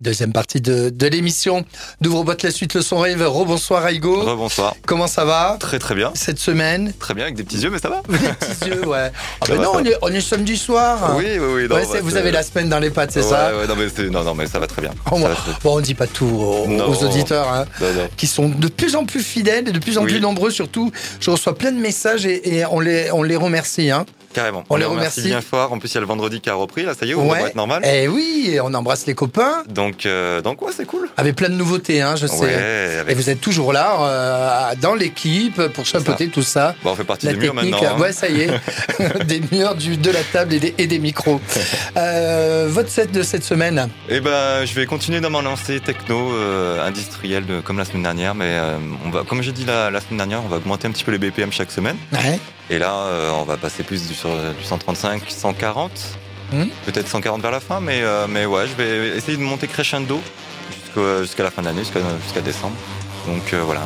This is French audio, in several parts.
Deuxième partie de, de l'émission d'Ouvre-boîte la suite, le son rave. Rebonsoir Aigo. Rebonsoir. Comment ça va? Très très bien. cette semaine? Très bien avec des petits yeux, mais ça va. Des petits yeux, ouais. Ah ben va, non, on est, on est samedi soir. Oui, oui, oui. non, Ouais, bah, vous avez la semaine dans les pattes, c'est ouais, ça? ouais, non, mais non, non, mais ça va très bien. Oh, bon, va très- bon, on dit pas tout aux, Non. aux auditeurs, hein, non, non. qui sont de plus en plus fidèles et de plus en Oui. plus nombreux surtout. Je reçois plein de messages et, et on, les, on les remercie. Hein. Carrément. On les remercie. bien fort. En plus, il y a le vendredi qui a repris. Là, ça y est, on Ouais. va être normal. Et oui, on embrasse les copains. Donc, euh, donc ouais, c'est cool. Avec plein de nouveautés, hein, je sais. Ouais. Et vous êtes toujours là, euh, dans l'équipe, pour chapeauter tout ça. Bon, on fait partie La des murs maintenant. hein. ouais, ça y est, des murs, du, de la table et des, et des micros. Euh, votre set de cette semaine Et ben, je vais continuer dans mon lancée techno euh, industrielle de- comme la semaine dernière, mais euh, on va, comme j'ai dit la, la semaine dernière, on va augmenter un petit peu les BPM chaque semaine. Ouais. Et là, euh, on va passer plus du, sur du 135, 140, Mhm. peut-être 140 vers la fin, mais, euh, mais ouais, je vais essayer de monter crescendo jusqu'à la fin de l'année, jusqu'à décembre. Donc euh, voilà,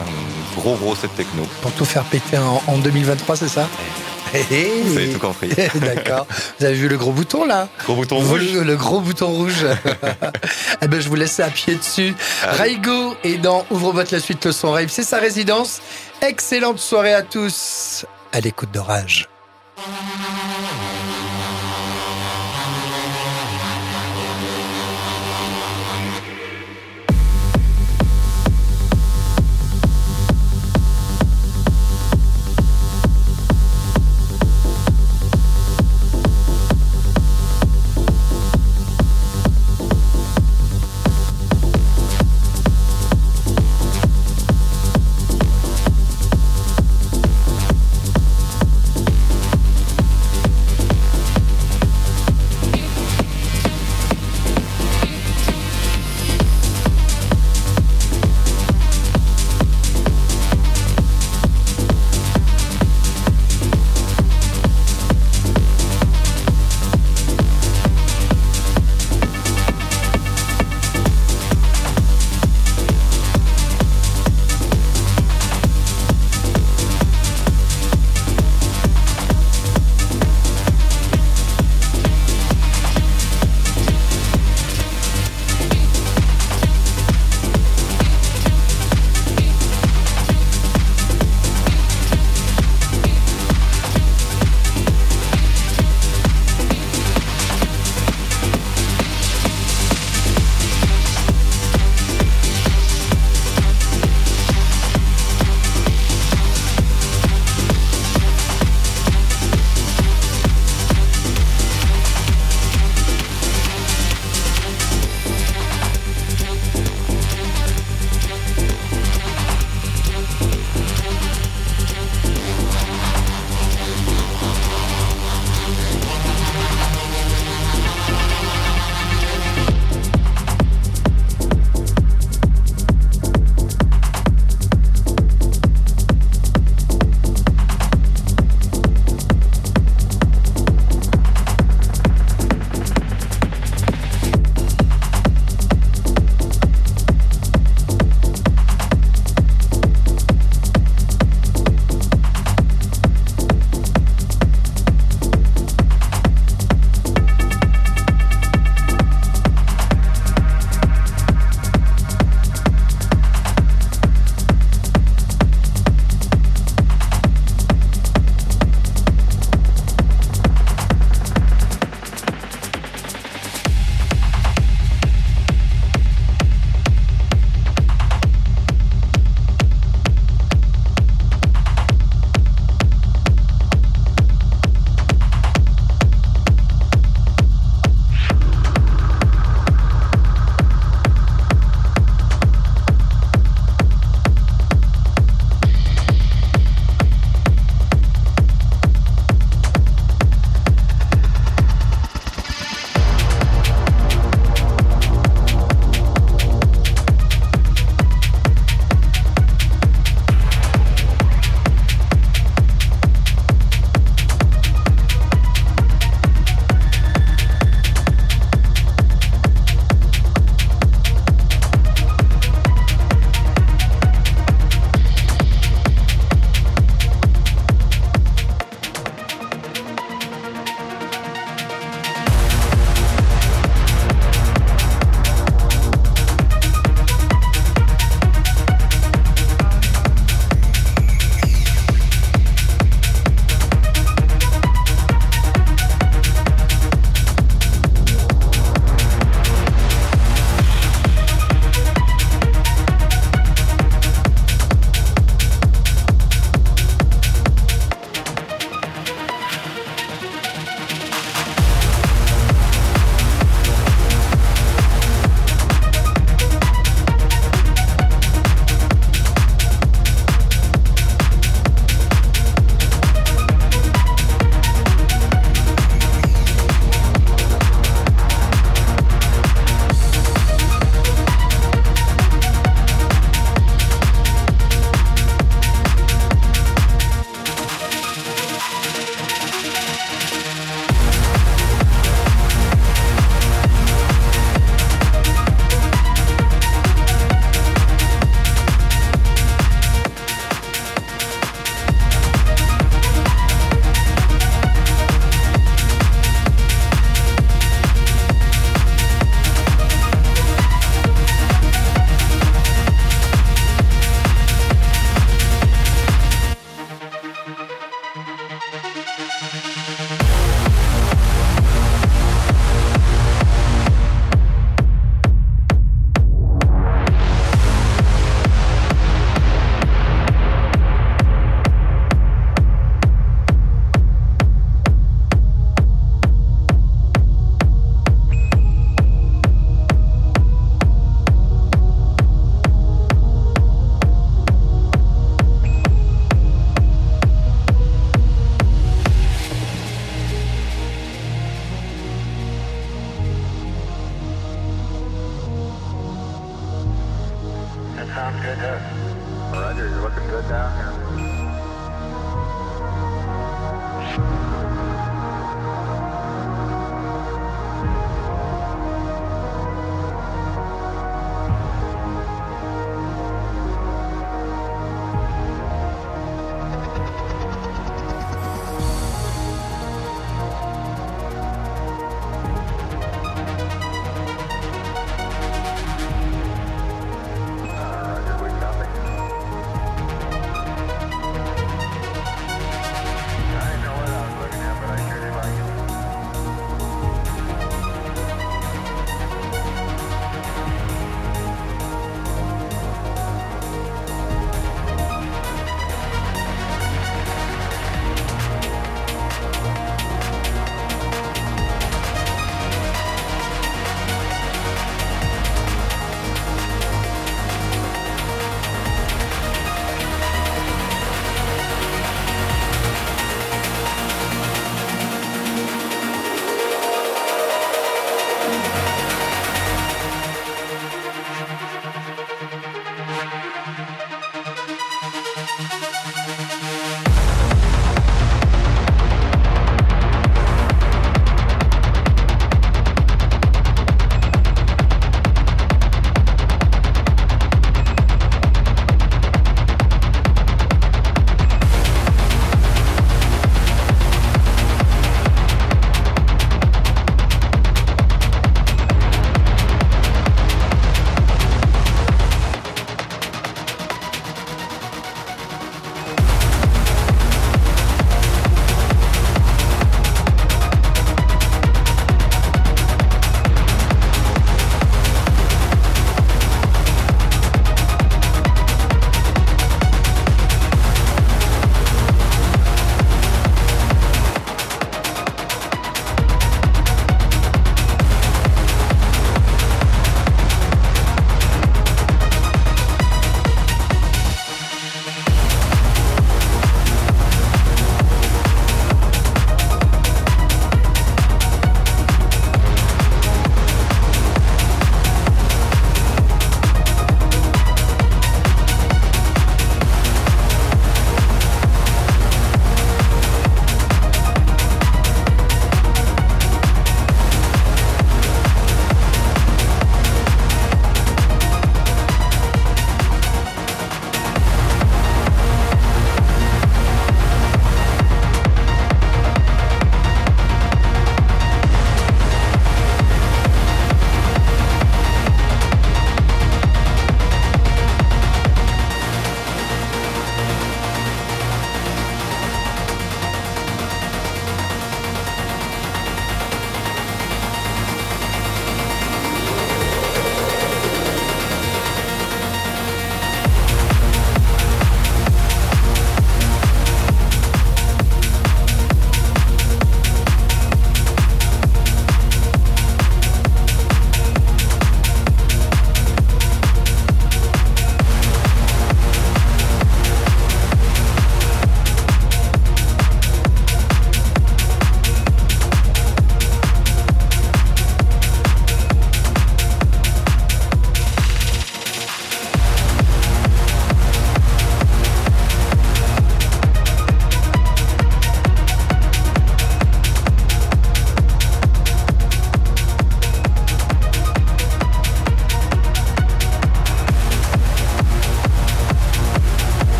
gros gros set techno. Pour tout faire péter en, en 2023, c'est ça Hé, hé. Vous avez tout compris. D'accord. Vous avez vu le gros bouton là Gros bouton Vous- rouge. Le, gros bouton rouge. eh ben, je vous laisse appuyer dessus. Allez. Raigo est dans Ouvre-boîte la suite, le son rave. C'est sa résidence. Excellente soirée à tous. À l'écoute d'Orage.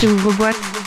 Je vous boîte.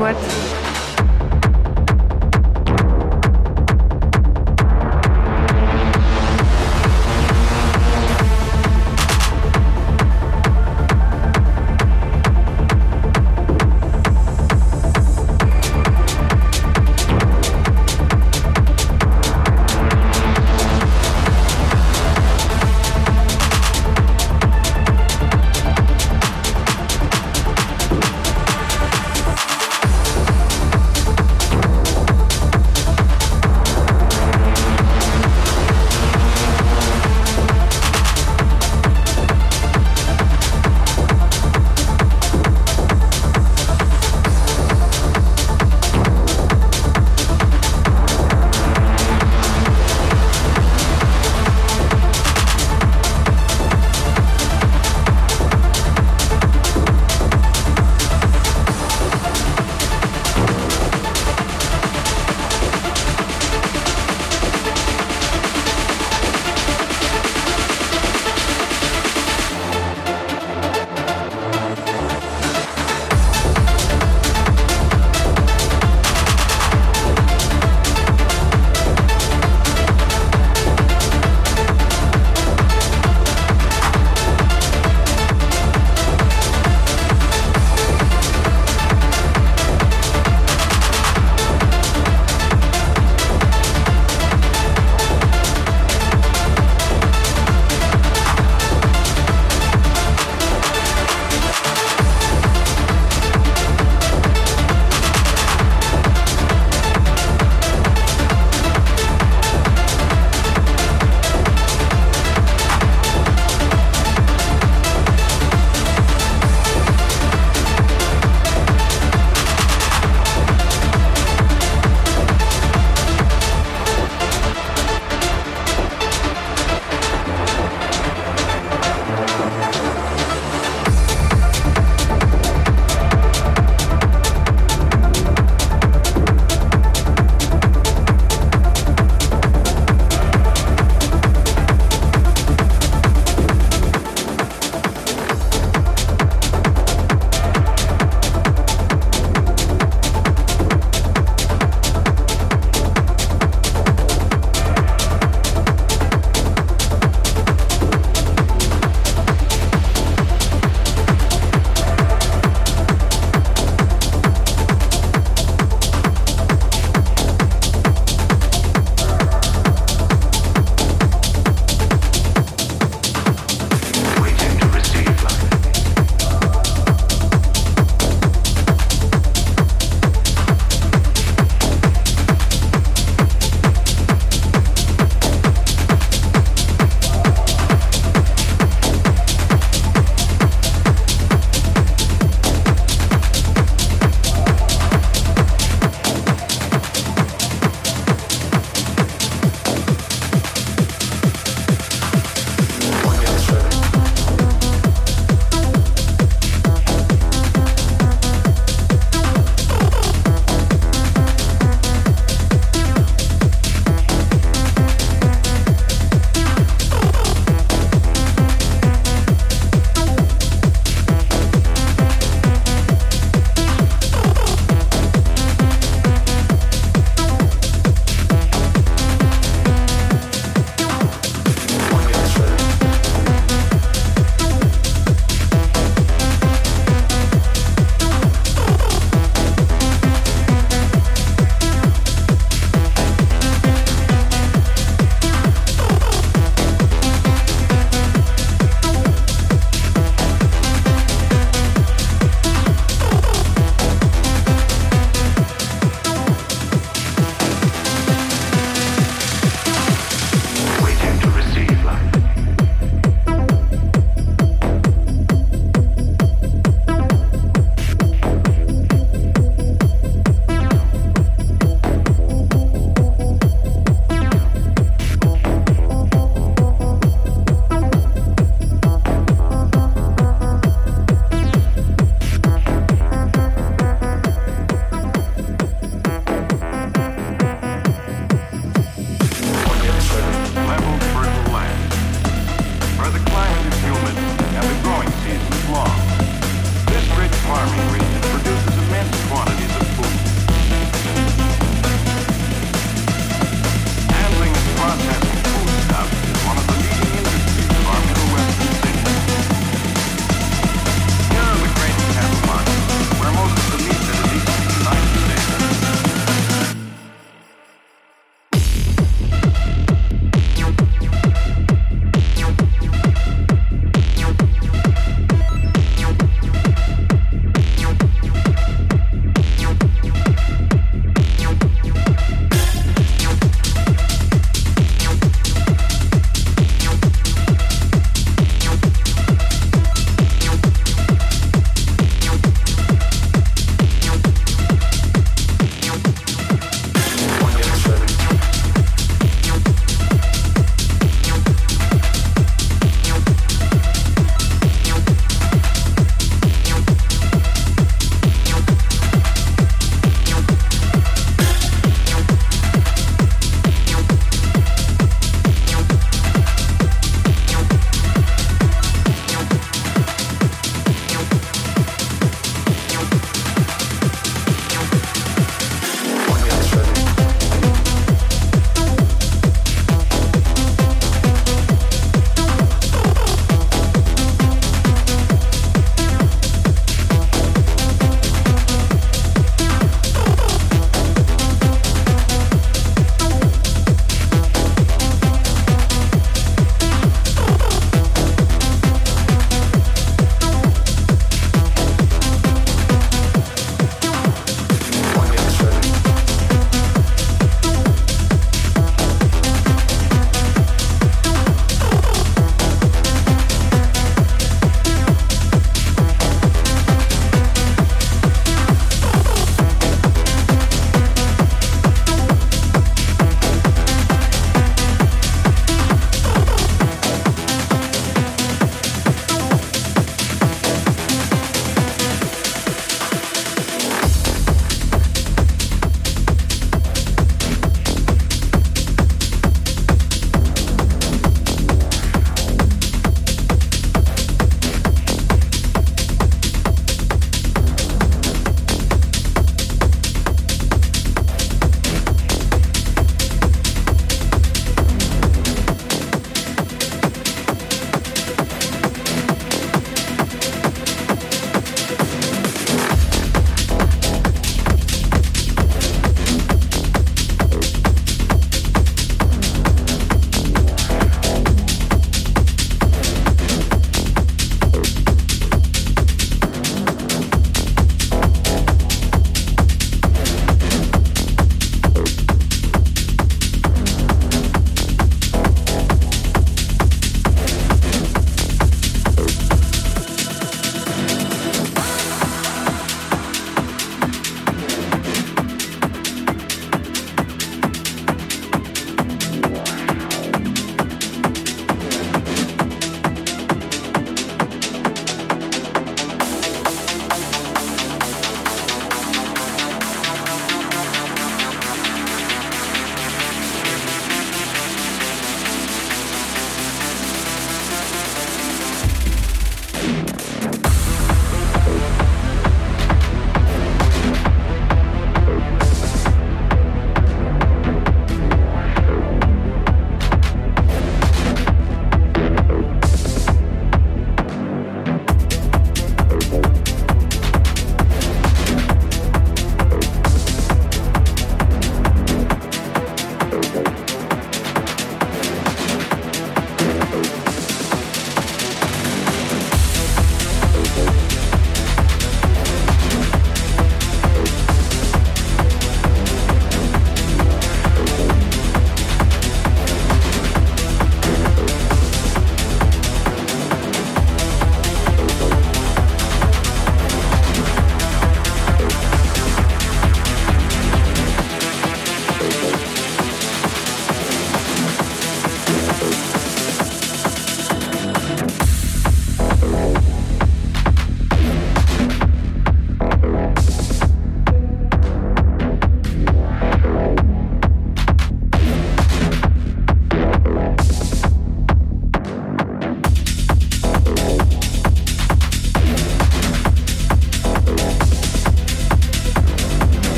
Boîte.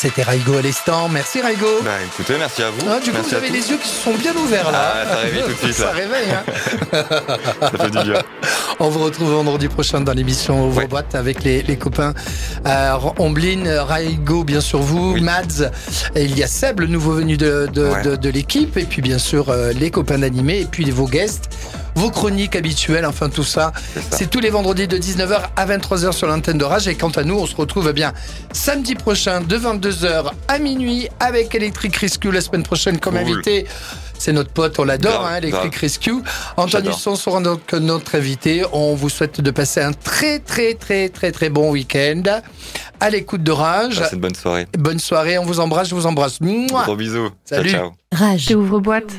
C'était Raigo à l'instant. Merci Raigo. Bah écoutez, merci à vous. Ah, du coup, merci vous avez tous. les yeux qui se sont bien ouverts là. Ah, ça réveille tout de suite, ça réveille. Hein. Ça fait du bien. On vous retrouve vendredi prochain dans l'émission Ouvre Ouais. boîte avec les, les copains euh, Omblin, Raigo, bien sûr vous, Oui. Mads. Et il y a Seb, le nouveau venu de, de, Ouais. de- de l'équipe. Et puis bien sûr euh, les copains d'animé. Et puis vos guests, vos chroniques habituelles. Enfin tout ça. C'est tous les vendredis de 19h à 23h sur l'antenne de Rage. Et quant à nous, on se retrouve eh bien samedi prochain de 22h à minuit avec Electric Rescue la semaine prochaine comme Cool. invité. C'est notre pote, on l'adore, hein, Electric. Rescue. Antoine. Husson sera donc notre invité. On vous souhaite de passer un très très très très très bon week-end à l'écoute de Rage. Passez une bonne soirée. Bonne soirée, on vous embrasse, je vous embrasse. Mouah Gros bisous. Salut. Ciao, ciao. Rage. Ouvre boîte.